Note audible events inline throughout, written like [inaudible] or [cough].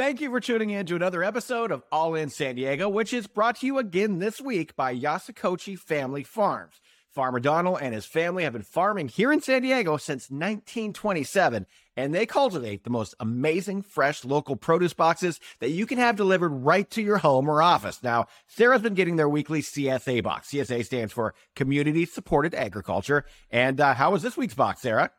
Thank you for tuning in to another episode of All in San Diego, which is brought to you again this week by Yasukochi Family Farms. Farmer Donald and his family have been farming here in San Diego since 1927, and they cultivate the most amazing fresh local produce boxes that you can have delivered right to your home or office. Now, Sarah's been getting their weekly CSA box. CSA stands for Community Supported Agriculture. And uh, how was this week's box, Sarah?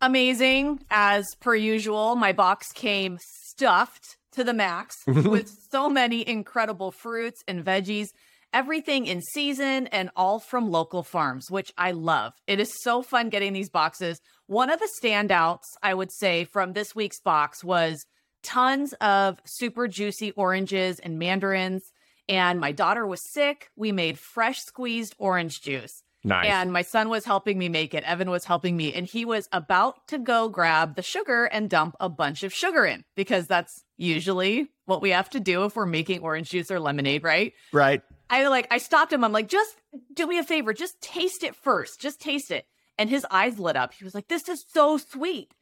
Amazing. As per usual, my box came stuffed to the max [laughs] mm-hmm. with so many incredible fruits and veggies everything in season and all from local farms, which I love. It is so fun getting these boxes. One of the standouts, I would say, from this week's box was tons of super juicy oranges and mandarins. And my daughter was sick. We made fresh squeezed orange juice. Nice. And my son was helping me make it. Evan was helping me. And he was about to go grab the sugar and dump a bunch of sugar in because that's usually what we have to do if we're making orange juice or lemonade, right? Right. I like I stopped him. I'm like, just do me a favor, just taste it first. Just taste it. And his eyes lit up. He was like, This is so sweet.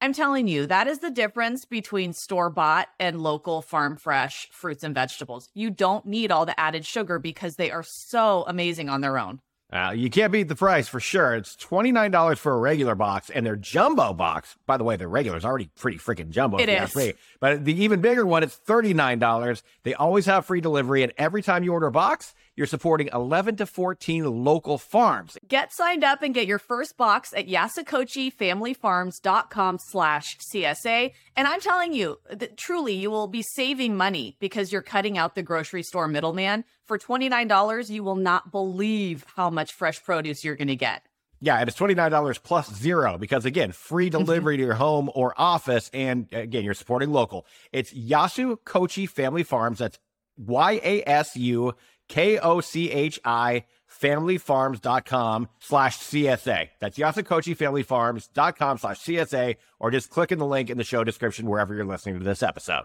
I'm telling you, that is the difference between store bought and local farm fresh fruits and vegetables. You don't need all the added sugar because they are so amazing on their own. Uh, you can't beat the price for sure. It's $29 for a regular box, and their jumbo box, by the way, the regular is already pretty freaking jumbo. It is. Me. But the even bigger one, it's $39. They always have free delivery, and every time you order a box, you're supporting 11 to 14 local farms. Get signed up and get your first box at yasukochifamilyfarms.com slash CSA. And I'm telling you, that truly, you will be saving money because you're cutting out the grocery store middleman. For $29, you will not believe how much fresh produce you're going to get. Yeah, and it's $29 plus zero because, again, free Mm-hmm. delivery to your home or office. And again, you're supporting local. It's Yasukochi Family Farms. That's Y A S U K O C H I familyfarms.com slash CSA. That's yasukochifamilyfarms.com slash CSA, or just click in the link in the show description wherever you're listening to this episode.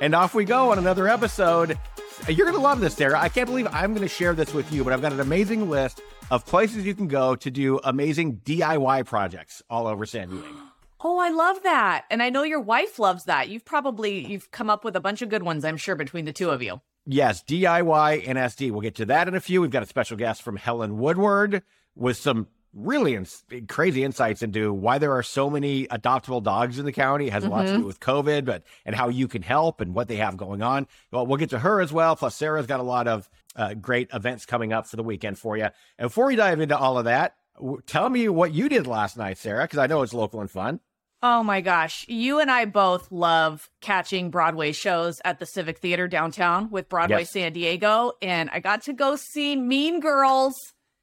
And off we go on another episode. You're going to love this, Sarah. I can't believe I'm going to share this with you, but I've got an amazing list of places you can go to do amazing DIY projects all over San Diego. Oh, I love that. And I know your wife loves that. You've probably you've come up with a bunch of good ones, I'm sure, between the two of you. Yes, DIY and SD. We'll get to that in a few. We've got a special guest from Helen Woodward with some really ins- crazy insights into why there are so many adoptable dogs in the county. It has a lot to do with COVID, but and how you can help and what they have going on. Well, we'll get to her as well. Plus, Sarah's got a lot of uh, great events coming up for the weekend for you. And before we dive into all of that, w- tell me what you did last night, Sarah, because I know it's local and fun. Oh my gosh. You and I both love catching Broadway shows at the Civic Theater downtown with Broadway Yes. San Diego. And I got to go see Mean Girls.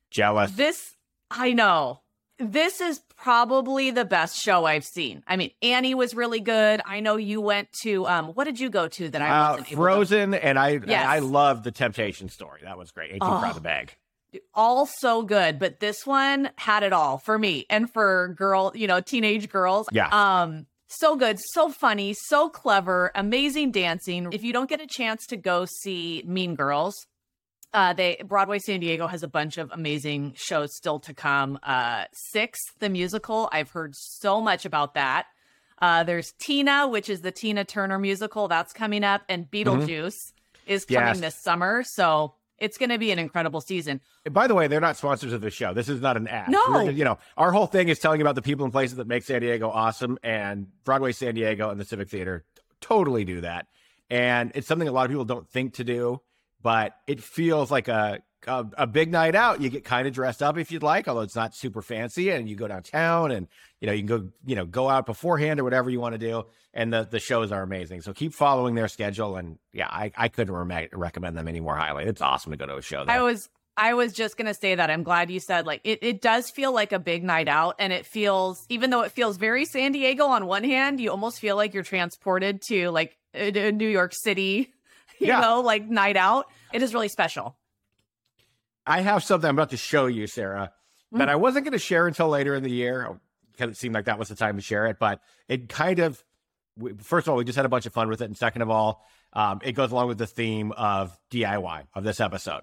Jealous. This, I know. This is probably the best show I've seen. I mean, Annie was really good. I know you went to, um, what did you go to that I Uh, wasn't able to? Frozen, and I Yes. I love the Temptation story. That was great. 18 Oh. proud of the bag. All so good, but this one had it all for me and for girl, you know, teenage girls. Yeah. Um, so good, so funny, so clever, amazing dancing. If you don't get a chance to go see Mean Girls, uh, they Broadway San Diego has a bunch of amazing shows still to come. Uh, Six, the musical, I've heard so much about that. Uh, there's Tina, which is the Tina Turner musical that's coming up, and Beetlejuice is coming Mm-hmm. Yes. this summer. So it's going to be an incredible season. And By the way, they're not sponsors of the show. This is not an ad. No. We're- you know, our whole thing is telling about the people and places that make San Diego awesome, and Broadway San Diego and the Civic Theater totally do that. And it's something a lot of people don't think to do, but it feels like a a, a big night out. You get kind of dressed up if you'd like, although it's not super fancy, and you go downtown, and you know you can go you know go out beforehand or whatever you want to do. And the the shows are amazing. So keep following their schedule, and yeah, I I couldn't re- recommend them any more highly. It's awesome to go to a show. There. I was I was just gonna say that. I'm glad you said like it, it does feel like a big night out and it feels even though it feels very San Diego on one hand, you almost feel like you're transported to like New York City, [laughs] you Yeah. know, like night out. It is really special. I have something I'm about to show you, Sarah, that Mm. I wasn't going to share until later in the year because it seemed like that was the time to share it. But it kind of, we- first of all, we just had a bunch of fun with it. And second of all, um, it goes along with the theme of DIY of this episode.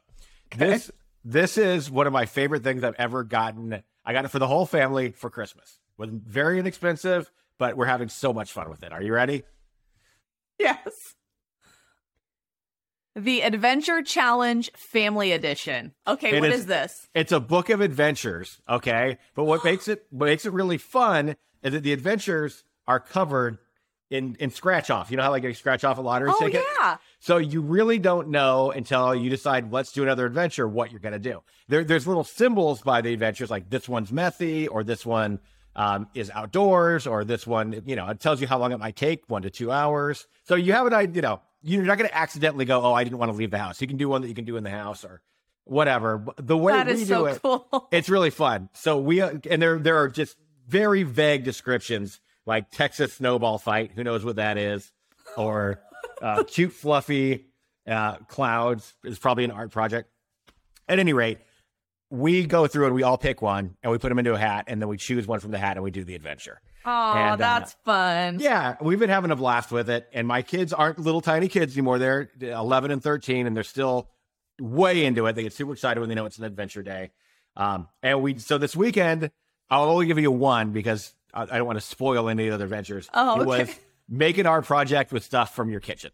This This is one of my favorite things I've ever gotten. I got it for the whole family for Christmas. It was very inexpensive, but we're having so much fun with it. Are you ready? Yes. The Adventure Challenge Family Edition. Okay, It what is- is this? It's a book of adventures, okay? But what makes it what makes it really fun is that the adventures are covered in in scratch off. You know how like you scratch off a lottery Oh ticket? yeah. So you really don't know until you decide let's do another adventure what you're going to do. There, there's little symbols by the adventures like this one's messy or this one um, is outdoors or this one you know it tells you how long it might take one to two hours. So you have an idea. You know you're not going to accidentally go oh I didn't want to leave the house. You can do one that you can do in the house or whatever. But The way That we is do so it, cool. [laughs] it's really fun. So we uh, and there there are just very vague descriptions like Texas snowball fight. Who knows what that is? Or uh, [laughs] cute fluffy uh, clouds is probably an art project. At any rate, we go through and we all pick one and we put them into a hat and then we choose one from the hat and we do the adventure. Oh, And, uh, that's fun. Yeah, we've been having a blast with it. And my kids aren't little tiny kids anymore. They're 11 and 13, and they're still way into it. They get super excited when they know it's an adventure day. Um, and we, so this weekend, I'll only give you one because I, I don't want to spoil any of the other adventures. Oh, It was okay. make an art project with stuff from your kitchen.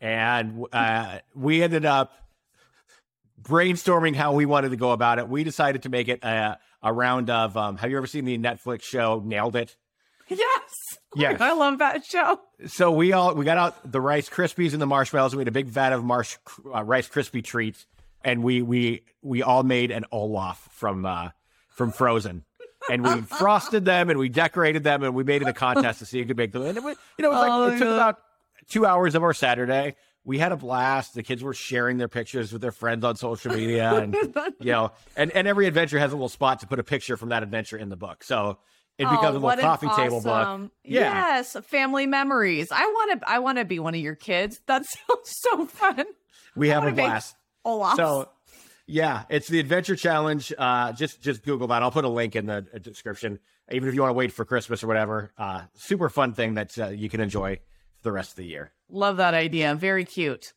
And uh, we ended up brainstorming how we wanted to go about it. We decided to make it a, a round of, um, have you ever seen the Netflix show Nailed It? Yes. [laughs] Yes. I love that show. So we all we got out the Rice Krispies and the marshmallows. And we had a big vat of marsh uh, Rice Krispie treats, and we we we all made an Olaf from uh, from Frozen, and we [laughs] frosted them and we decorated them and we made it a contest to see who could make them. And it, was- you know, it, was like, Oh, it took about two hours of our Saturday. We had a blast. The kids were sharing their pictures with their friends on social media, [laughs] and you know, and and every adventure has a little spot to put a picture from that adventure in the book. So. It becomes oh, a little coffee table book. Yeah. Yes, family memories. I want to. I want to be one of your kids. That [laughs] sounds so fun. We have a blast. Olaf. So, yeah, it's the Adventure Challenge. Uh, just just Google that. I'll put a link in the uh, description. Even if you want to wait for Christmas or whatever, uh, super fun thing that uh, you can enjoy for the rest of the year. Love that idea. Very cute.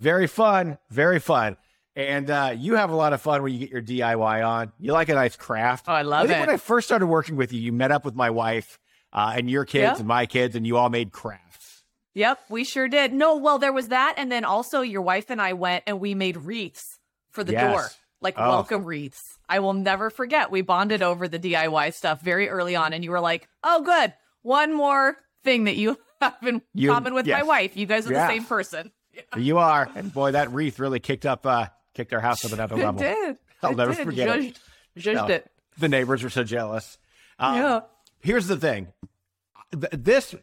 Very fun, very fun. And uh, you have a lot of fun when you get your DIY on. You like a nice craft. Oh, I love I think it. when I first started working with you, you met up with my wife uh, and your kids and my kids, and you all made crafts. Yep, we sure did. No, well, there was that, and then also your wife and I went and we made wreaths for the Yes. door, like Oh. welcome wreaths. I will never forget. We bonded over the DIY stuff very early on, and you were like, "Oh, good, one more thing that you in You- common with my wife. You guys are Yeah. the same person." [laughs] You are, and boy, that wreath really kicked up, uh, kicked our house up another [laughs] It level. did. I'll It never did. forget it. Judged, judged No. it. The neighbors were so jealous. Um, Yeah. Here's the thing. Th- This,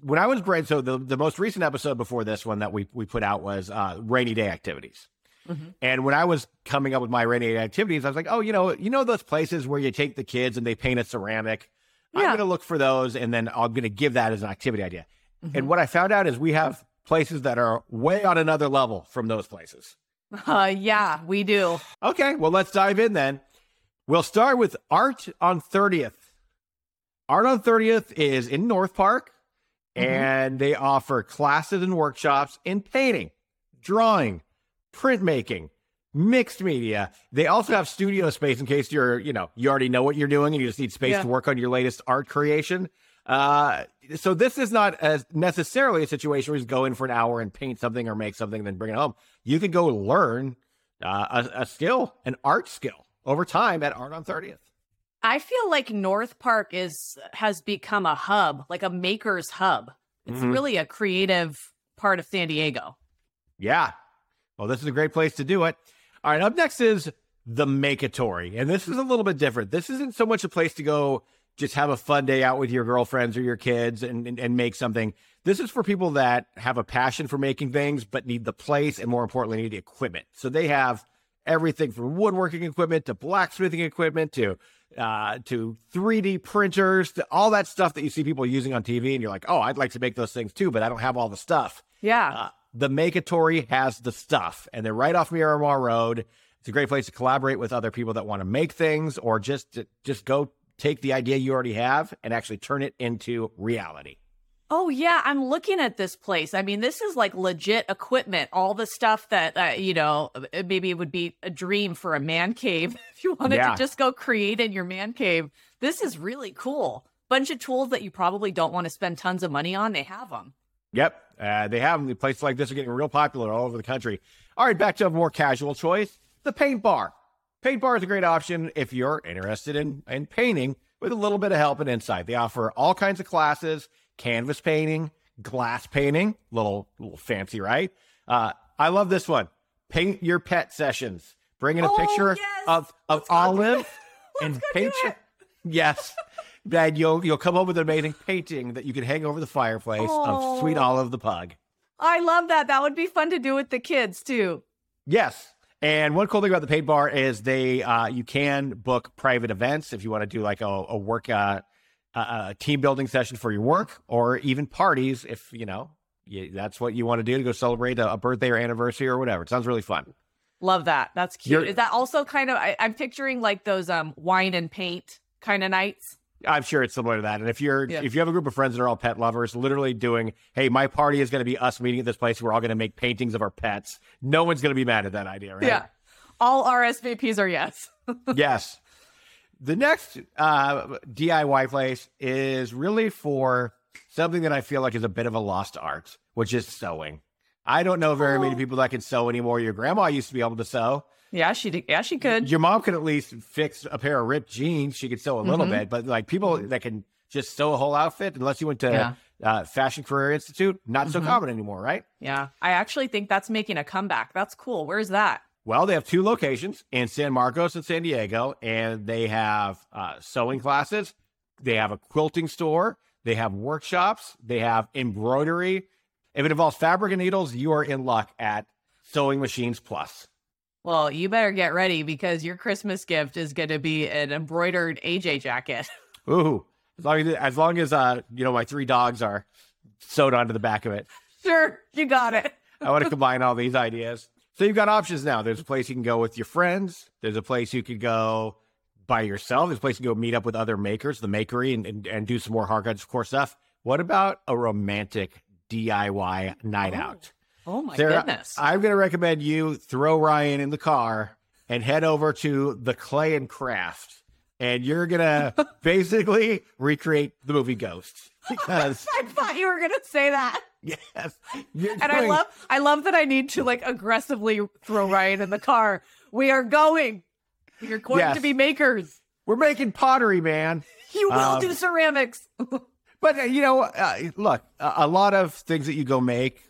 when I was brain, so the, the most recent episode before this one that we, we put out was uh, rainy day activities. Mhm. And when I was coming up with my rainy day activities, I was like, oh, you know, you know those places where you take the kids and they paint a ceramic. I'm going to look for those, and then I'm going to give that as an activity idea. Mm-hmm. And what I found out is we have places that are way on another level from those places. Uh, [laughs] yeah, we do. Okay, well, let's dive in then. We'll start with Art on 30th. Art on 30th is in North Park, Mhm. and they offer classes and workshops in painting, drawing, printmaking, mixed media. They also have studio space in case you're, you know, you already know what you're doing and you just need space Yeah. to work on your latest art creation. Uh, so this is not as necessarily a situation where you just go in for an hour and paint something or make something and then bring it home. You can go learn uh, a, a skill, an art skill over time at Art on 30th. I feel like North Park is has become a hub, like a maker's hub. It's Mhm. really a creative part of San Diego. Yeah. Well, this is a great place to do it. All right, up next is the Makeatory. And this is a little bit different. This isn't so much a place to go just have a fun day out with your girlfriends or your kids and, and, and make something. This is for people that have a passion for making things, but need the place and more importantly, need the equipment. So they have everything from woodworking equipment to blacksmithing equipment to uh, to 3D printers to all that stuff that you see people using on TV, and you're like, oh, I'd like to make those things too, but I don't have all the stuff. Yeah. Uh, the Makeatory has the stuff, and they're right off Miramar Road. It's a great place to collaborate with other people that want to make things, or just just go take the idea you already have and actually turn it into reality. Oh yeah, I'm looking at this place. I mean, this is like legit equipment. All the stuff that uh, you know, uh, maybe it would be a dream for a man cave [laughs] if you wanted Yeah. to just go create in your man cave. This is really cool. Bunch of tools that you probably don't want to spend tons of money on. They have them. Yep, uh, they have them. Places like this are getting real popular all over the country. All right, back to a more casual choice: the paint bar. Paint bar is a great option if you're interested in in painting with a little bit of help and insight. They offer all kinds of classes: canvas painting, glass painting, little little fancy, right? Uh, I love this one: paint your pet sessions. Bring in a Oh, picture yes. of of Let's Olive [laughs] and paint your. Yes. Then you'll you'll come home with an amazing painting that you can hang over the fireplace of Sweet Oh. Olive the pug. I love that. That would be fun to do with the kids too. Yes. And one cool thing about the paint bar is they uh, you can book private events if you want to do like a, a work uh, a, team building session for your work or even parties if you know you, that's what you want to do to go celebrate a, a birthday or anniversary or whatever. It sounds really fun. Love that. That's cute. You're- Is that also kind of? I, I'm picturing like those um wine and paint kind of nights. I'm sure it's similar to that. And if you're Yeah. if you have a group of friends that are all pet lovers, literally doing, hey, my party is going to be us meeting at this place. We're all going to make paintings of our pets. No one's going to be mad at that idea, right? Yeah. All RSVPs are yes. [laughs] yes. The next uh, DIY place is really for something that I feel like is a bit of a lost art, which is sewing. I don't know very many Oh. people that can sew anymore. Your grandma used to be able to sew. Yeah, she did. Yeah, she could. Your mom could at least fix a pair of ripped jeans. She could sew a little Mhm. bit, but like people that can just sew a whole outfit, unless you went to Yeah. uh, Fashion Career Institute, not so Mhm. common anymore, right? Yeah, I actually think that's making a comeback. That's cool. Where's that? Well, they have two locations in San Marcos and San Diego, and they have uh, sewing classes. They have a quilting store. They have workshops. They have embroidery. If it involves fabric and needles, you are in luck at Sewing Machines Plus. Well, you better get ready because your Christmas gift is going to be an embroidered AJ jacket. [laughs] Ooh, as long as as long as uh, you know my three dogs are sewed onto the back of it. sure, you got it. [laughs] I want to combine all these ideas. So you've got options now. There's a place you can go with your friends. There's a place you could go by yourself. There's a place you can go meet up with other makers, the makery, and, and, and do some more hardcore stuff. What about a romantic DIY night Oh, out? Oh my Sarah, goodness. I'm going to recommend you throw Ryan in the car and head over to the Clay and Craft. And you're going [laughs] to basically recreate the movie Ghost. Because, [laughs] I thought you were going to say that. yes. you're And I love I love that I need to like aggressively throw Ryan in the car. We are going. You're going Yes. to be makers. We're making pottery, man. You will Um, do ceramics. [laughs] But uh, you know, uh, look, a, a lot of things that you go make,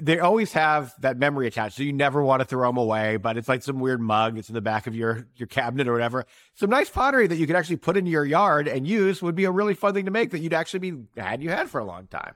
they always have that memory attached. So you never want to throw them away. But it's like some weird mug that's in the back of your your cabinet or whatever. Some nice pottery that you could actually put in your yard and use would be a really fun thing to make that you'd actually be had you had for a long time.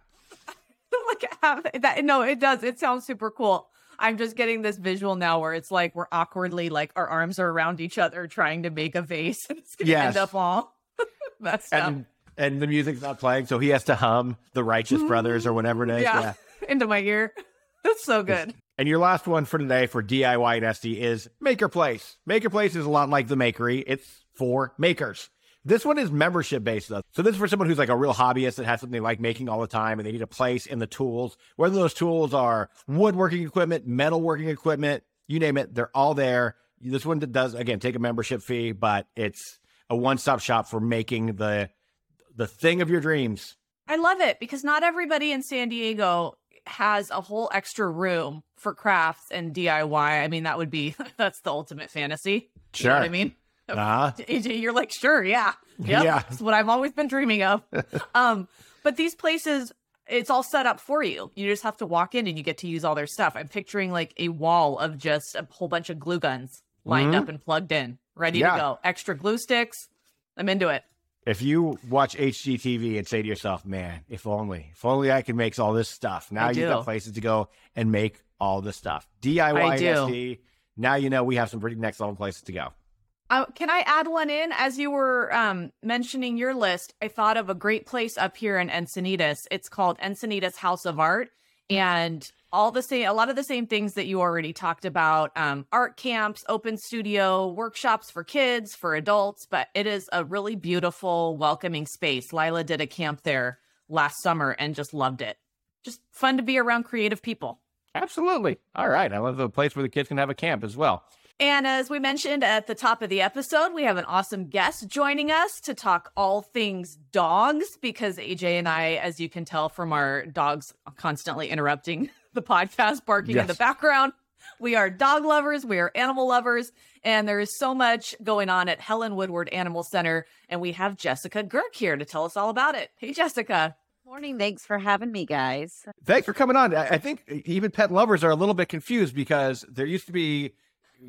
[laughs] like have that no, it does. It sounds super cool. I'm just getting this visual now where it's like we're awkwardly like our arms are around each other trying to make a vase [laughs] and it's gonna Yes. end up all [laughs] stuff. And and the music's not playing, so he has to hum the Righteous Brothers or whatever it is. yeah. yeah. [laughs] into my ear. [laughs] That's so good. And your last one for today for DIY and SD is Maker Place. Maker Place is a lot like the Makery. It's for makers. This one is membership based though. So this is for someone who's like a real hobbyist that has something they like making all the time and they need a place in the tools. Whether those tools are woodworking equipment, metalworking equipment, you name it, they're all there. This one does again take a membership fee, but it's a one-stop shop for making the the thing of your dreams. I love it because not everybody in San Diego has a whole extra room for crafts and DIY. I mean, that would be [laughs] that's the ultimate fantasy. You know what I mean? Uh-huh. [laughs] AJ, you're like, sure, yeah. [laughs] Yep, Yeah. That's what I've always been dreaming of. um, but these places, it's all set up for you. You just have to walk in and you get to use all their stuff. I'm picturing like a wall of just a whole bunch of glue guns lined Mhm. up and plugged in, ready Yeah. to go. Extra glue sticks. I'm into it. If you watch HGTV and say to yourself, man, if only, if only I could make all this stuff. Now I you've got places to go and make all this stuff. DIY I do. SD. Now you know we have some pretty next level places to go. Uh, can I add one in? As you were um, mentioning your list, I thought of a great place up here in Encinitas. It's called Encinitas House of Art, and all the same, a lot of the same things that you already talked about: um, art camps, open studio, workshops for kids, for adults. But it is a really beautiful, welcoming space. Lila did a camp there last summer and just loved it. Just fun to be around creative people. Absolutely. All right. I love the place where the kids can have a camp as well. And as we mentioned at the top of the episode, we have an awesome guest joining us to talk all things dogs because AJ and I, as you can tell from our dogs constantly interrupting the podcast, barking yes. in the background, we are dog lovers, we are animal lovers, and there is so much going on at Helen Woodward Animal Center. And we have Jessica Gercke here to tell us all about it. Hey, Jessica. Morning. Thanks for having me, guys. Thanks for coming on. I think even pet lovers are a little bit confused because there used to be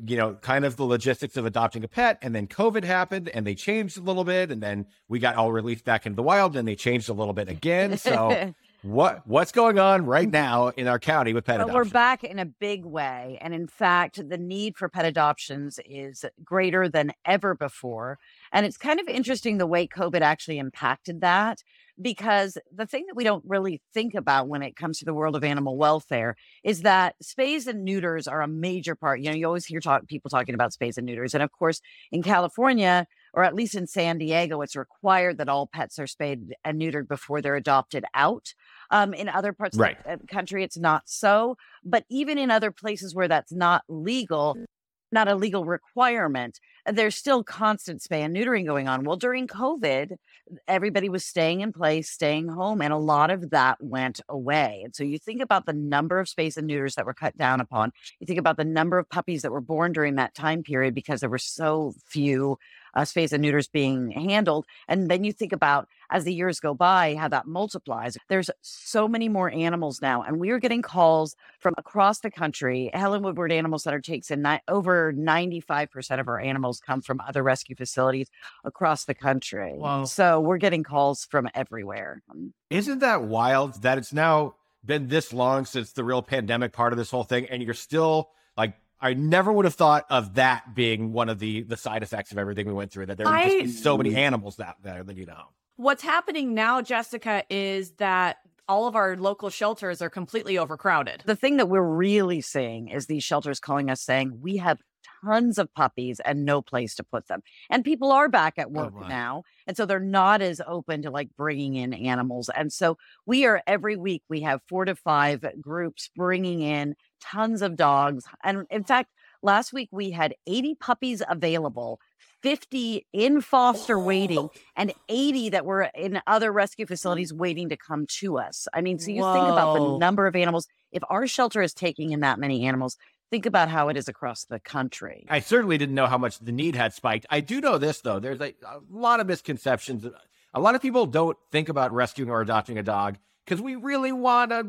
you know, kind of the logistics of adopting a pet. And then COVID happened and they changed a little bit. And then we got all released back into the wild and they changed a little bit again. So [laughs] what what's going on right mm-hmm. now in our county with pet adoption? We're back in a big way. And in fact, the need for pet adoptions is greater than ever before. And it's kind of interesting the way COVID actually impacted that because the thing that we don't really think about when it comes to the world of animal welfare is that spays and neuters are a major part. You know, you always hear talk, people talking about spays and neuters. And of course, in California, or at least in San Diego, it's required that all pets are spayed and neutered before they're adopted out. Um, in other parts right. of the country, it's not so. But even in other places where that's not legal, not a legal requirement. There's still constant spay and neutering going on. Well, during COVID, everybody was staying in place, staying home, and a lot of that went away. And so you think about the number of spays and neuters that were cut down upon. You think about the number of puppies that were born during that time period because there were so few uh, spays and neuters being handled. And then you think about as the years go by, how that multiplies. There's so many more animals now, and we are getting calls from across the country. Helen Woodward Animal Center takes in ni- over 95% of our animals come from other rescue facilities across the country. Wow. So we're getting calls from everywhere. Isn't that wild that it's now been this long since the real pandemic part of this whole thing, and you're still like I never would have thought of that being one of the the side effects of everything we went through. That there are just so many animals that there that you know. What's happening now, Jessica, is that all of our local shelters are completely overcrowded. The thing that we're really seeing is these shelters calling us saying we have tons of puppies and no place to put them. And people are back at work oh, now. And so they're not as open to like bringing in animals. And so we are every week, we have four to five groups bringing in tons of dogs. And in fact, last week we had 80 puppies available. 50 in foster waiting and 80 that were in other rescue facilities mm. waiting to come to us. I mean, so you Whoa. think about the number of animals. If our shelter is taking in that many animals, think about how it is across the country. I certainly didn't know how much the need had spiked. I do know this though. There's a, a lot of misconceptions. A lot of people don't think about rescuing or adopting a dog because we really want a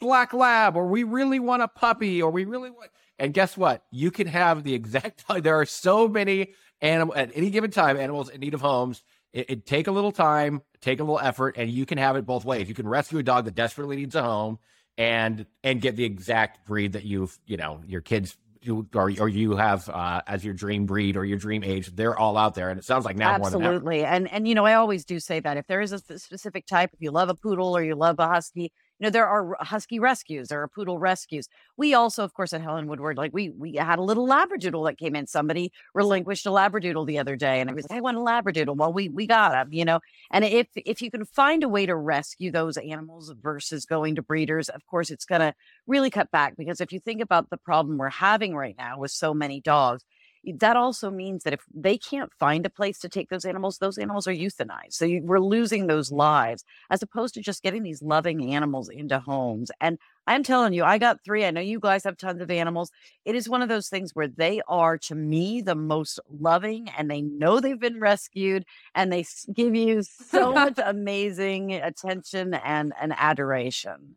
black lab or we really want a puppy or we really want. And guess what? You can have the exact. [laughs] There are so many animal at any given time. Animals in need of homes. It, it take a little time, take a little effort, and you can have it both ways. You can rescue a dog that desperately needs a home and and get the exact breed that you've you know your kids you or, or you have uh, as your dream breed or your dream age they're all out there and it sounds like now absolutely and and you know i always do say that if there is a specific type if you love a poodle or you love a husky you know there are husky rescues there are poodle rescues. We also of course at helen woodward like we we had a little labradoodle that came in. Somebody relinquished a labradoodle the other day and i was like i want a labradoodle. Well we we got him you know? And if if you can find a way to rescue those animals versus going to breeders of course it's going to really cut back because if you think about the problem we're having right now with so many dogs that also means that if they can't find a place to take those animals, those animals are euthanized. So you, we're losing those lives as opposed to just getting these loving animals into homes. And I'm telling you, I got three. I know you guys have tons of animals. It is one of those things where they are, to me, the most loving and they know they've been rescued and they give you so [laughs] much amazing attention and, and adoration.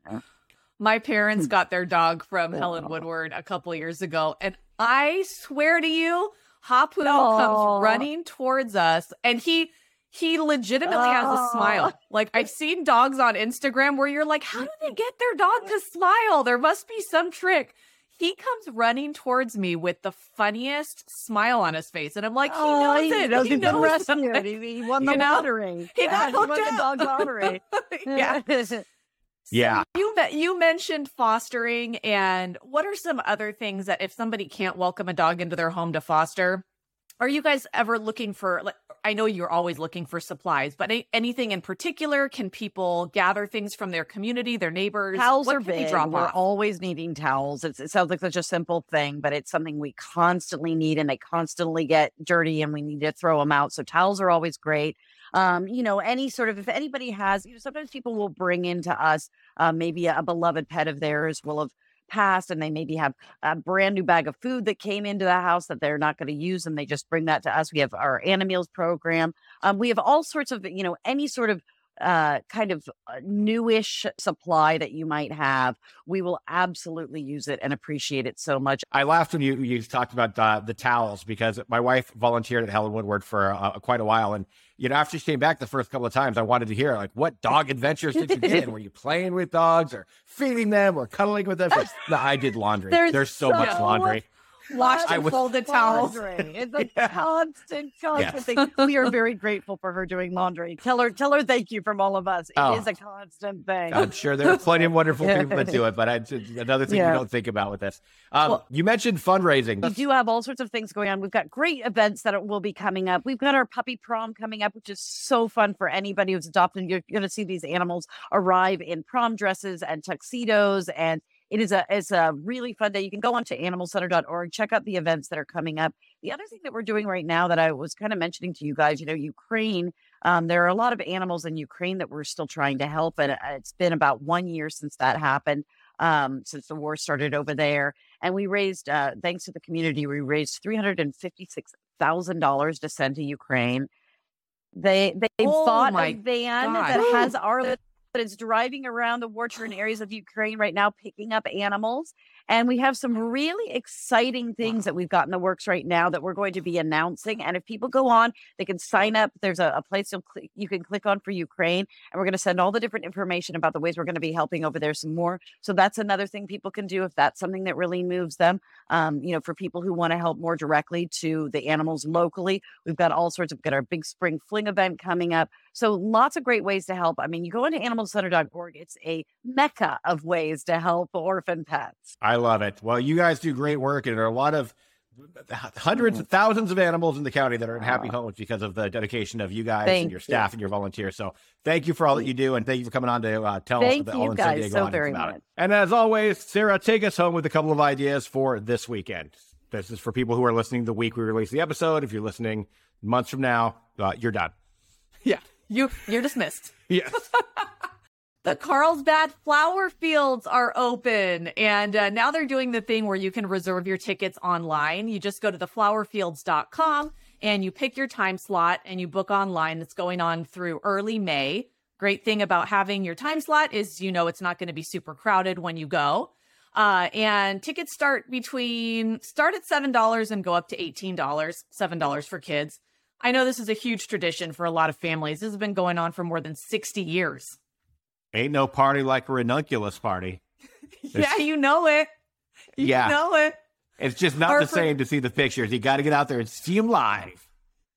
My parents hmm. got their dog from Helen Woodward a couple years ago, and I swear to you, Hapu oh. comes running towards us, and he he legitimately oh. has a smile. Oh. Like I've seen dogs on Instagram where you're like, how do they get their dog to smile? There must be some trick. He comes running towards me with the funniest smile on his face, and I'm like, he oh, knows he it. Knows he knows rescued. He, he won the you know? lottery. He got yeah, hooked he won the dog [laughs] lottery. yeah. [laughs] Yeah. You you mentioned fostering and what are some other things that if somebody can't welcome a dog into their home to foster, are you guys ever looking for like I know you're always looking for supplies, but a- anything in particular? Can people gather things from their community, their neighbors? Towels what are big. drop We're off? always needing towels. It's, it sounds like such a simple thing, but it's something we constantly need and they constantly get dirty and we need to throw them out. So towels are always great. Um, you know, any sort of, if anybody has, you know, sometimes people will bring into us uh, maybe a, a beloved pet of theirs will have passed and they maybe have a brand new bag of food that came into the house that they're not going to use and they just bring that to us. We have our Animeals program. Um, we have all sorts of, you know, any sort of uh, kind of uh, newish supply that you might have, we will absolutely use it and appreciate it so much. I laughed when you you talked about uh, the towels because my wife volunteered at Helen Woodward for uh, quite a while, and you know after she came back the first couple of times, I wanted to hear like what dog adventures did you get? [laughs] Were you playing with dogs or feeding them or cuddling with them? No, I did laundry. There's There's, so, so much laundry. Washed I and folded towels. Laundry. It's [laughs] a Yeah. constant, constant Yes. thing. We are [laughs] very grateful for her doing laundry. Tell her, tell her thank you from all of us. It is Oh. a constant thing. I'm sure there are plenty of wonderful [laughs] people that do it, but I, another thing Yeah. you don't think about with this. Um, Well- you mentioned fundraising. We do have all sorts of things going on. We've got great events that will be coming up. We've got our puppy prom coming up, which is so fun for anybody who's adopted. You're going to see these animals arrive in prom dresses and tuxedos, and it is a it's a really fun day. You can go on to animalcenter.org, check out the events that are coming up. The other thing that we're doing right now that I was kind of mentioning to you guys, you know, Ukraine. Um, there are a lot of animals in Ukraine that we're still trying to help, and uh, it's been about one year since that happened um, since the war started over there. And we raised, uh, thanks to the community, we raised three hundred and fifty-six thousand dollars to send to Ukraine. They they Oh bought a van God. that has our that is driving around the war-torn areas of Ukraine right now, picking up animals. And we have some really exciting things that we've got in the works right now that we're going to be announcing. And if people go on, they can sign up. There's a, a place you'll cl- you can click on for Ukraine, and we're going to send all the different information about the ways we're going to be helping over there some more. So that's another thing people can do if that's something that really moves them. Um, you know, for people who want to help more directly to the animals locally, we've got all sorts of got our big spring fling event coming up. So lots of great ways to help. I mean, you go into animalcenter.org, it's a mecca of ways to help orphan pets. I love it. Well, you guys do great work, and there are a lot of hundreds of thousands of animals in the county that are in happy homes because of the dedication of you guys Thank and your you. staff and your volunteers. So thank you for all that you do, and thank you for coming on to uh, tell Thank the you All in San Diego so very about much. it. And as always, Sarah, take us home with a couple of ideas for this weekend. This is for people who are listening the week we release the episode. If you're listening months from now, uh, you're done. Yeah. You you're dismissed. Yes. [laughs] The Carlsbad flower fields are open, and uh, now they're doing the thing where you can reserve your tickets online. You just go to theflowerfields.com and you pick your time slot and you book online. It's going on through early May. Great thing about having your time slot is you know it's not going to be super crowded when you go. Uh, and tickets start between start at seven dollars and go up to eighteen dollars. Seven dollars for kids. I know this is a huge tradition for a lot of families. This has been going on for more than sixty years. Ain't no party like a ranunculus party. [laughs] Yeah, you know it. You Yeah. know it. It's just not Or the for- same to see the pictures. You got to get out there and see them live.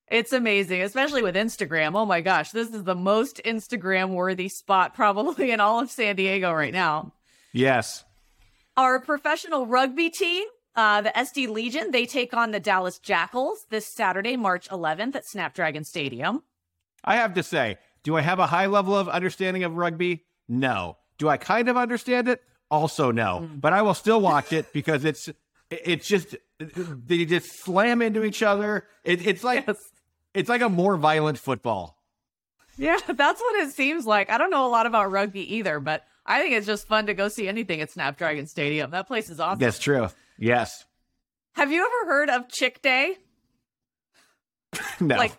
It's amazing, especially with Instagram. Oh my gosh, this is the most Instagram worthy spot probably in all of San Diego right now. Yes. Our professional rugby team, uh, the SD Legion, they take on the Dallas Jackals this Saturday, March 11th at Snapdragon Stadium. I have to say, do I have a high level of understanding of rugby? No. Do I kind of understand it? Also, no. Mm. But I will still watch it because it's it's just they just slam into each other. It, it's like Yes. it's like a more violent football. Yeah, that's what it seems like. I don't know a lot about rugby either, but I think it's just fun to go see anything at Snapdragon Stadium. That place is awesome. That's true. Yes. Have you ever heard of Chick Day? [laughs] No. like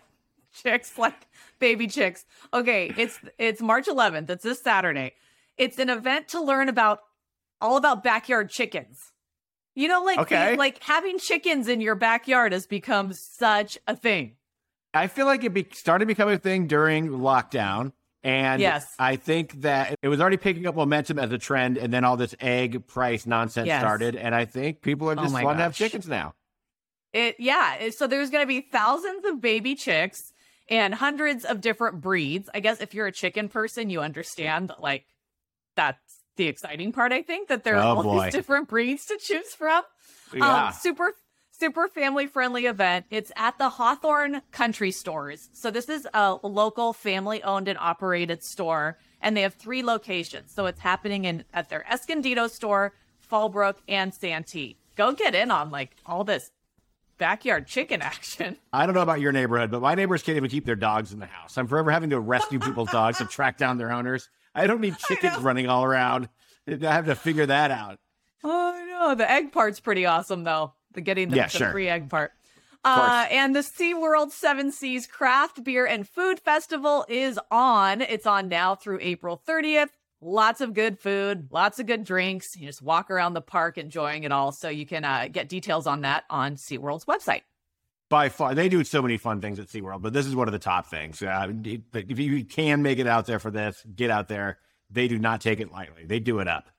chicks like baby chicks okay it's it's march 11th it's this saturday it's an event to learn about all about backyard chickens you know like Okay. like having chickens in your backyard has become such a thing I feel like it be- started becoming a thing during lockdown. And Yes. I think that it was already picking up momentum as a trend, and then all this egg price nonsense Yes. started. And I think people are Oh just my wanting to have chickens now. it yeah so there's going to be thousands of baby chicks and hundreds of different breeds i guess if you're a chicken person you understand that, like that's the exciting part i think that there are Oh, all boy. these different breeds to choose from Yeah. Um, super, super family friendly event. It's at the Hawthorne Country Stores. So this is a local family owned and operated store and they have three locations. So it's happening in at their Escondido store, Fallbrook and Santee. Go get in on like all this backyard chicken action. [laughs] I don't know about your neighborhood, but my neighbors can't even keep their dogs in the house. I'm forever having to rescue people's dogs to track down their owners. I don't need [laughs] chickens running all around. I have to figure that out. Oh no, the egg part's pretty awesome though. The getting the, Yeah, the sure. free egg part. Uh, and the SeaWorld Seven Seas Craft Beer and Food Festival is on. It's on now through April 30th. Lots of good food, lots of good drinks. You just walk around the park enjoying it all. So you can uh, get details on that on SeaWorld's website. By far, they do so many fun things at SeaWorld, but this is one of the top things. Uh, if you can make it out there for this, get out there. They do not take it lightly. They do it up.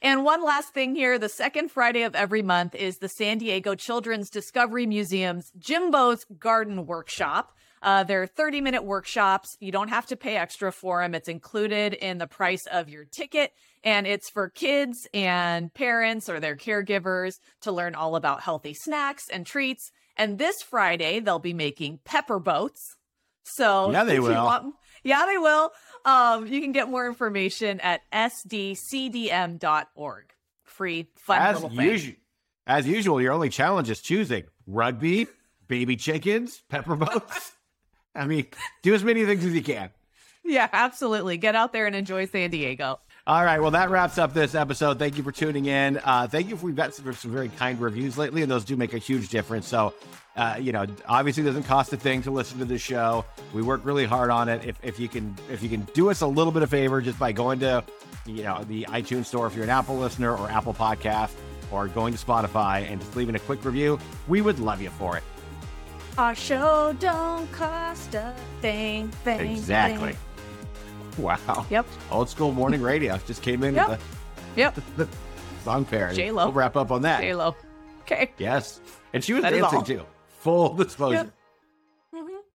And one last thing here the second Friday of every month is the San Diego Children's Discovery Museum's Jimbo's Garden Workshop. Uh, they're 30 minute workshops. You don't have to pay extra for them. It's included in the price of your ticket. And it's for kids and parents or their caregivers to learn all about healthy snacks and treats. And this Friday, they'll be making pepper boats. So Yeah, they will. want- yeah, they will. Um, you can get more information at sdcdm.org. Free, fun As little thing. usual, as usual, your only challenge is choosing rugby, baby chickens, pepper boats. I mean, do as many things as you can. Yeah, absolutely. Get out there and enjoy San Diego. All right. Well, that wraps up this episode. Thank you for tuning in. Uh, thank you for we've got some, some very kind reviews lately, and those do make a huge difference. So, uh, you know, obviously, it doesn't cost a thing to listen to the show. We work really hard on it. If, if you can, if you can do us a little bit of favor, just by going to, you know, the iTunes store if you're an Apple listener or Apple Podcast, or going to Spotify and just leaving a quick review, we would love you for it. Our show don't cost a thing, thing. Exactly. thing. Wow. Yep. Old school morning radio just came in Yep. with Yep. [laughs] the song parody. J-Lo. We'll wrap up on that. J-Lo. Okay. Yes. And she was That dancing too. Full disclosure. Yep.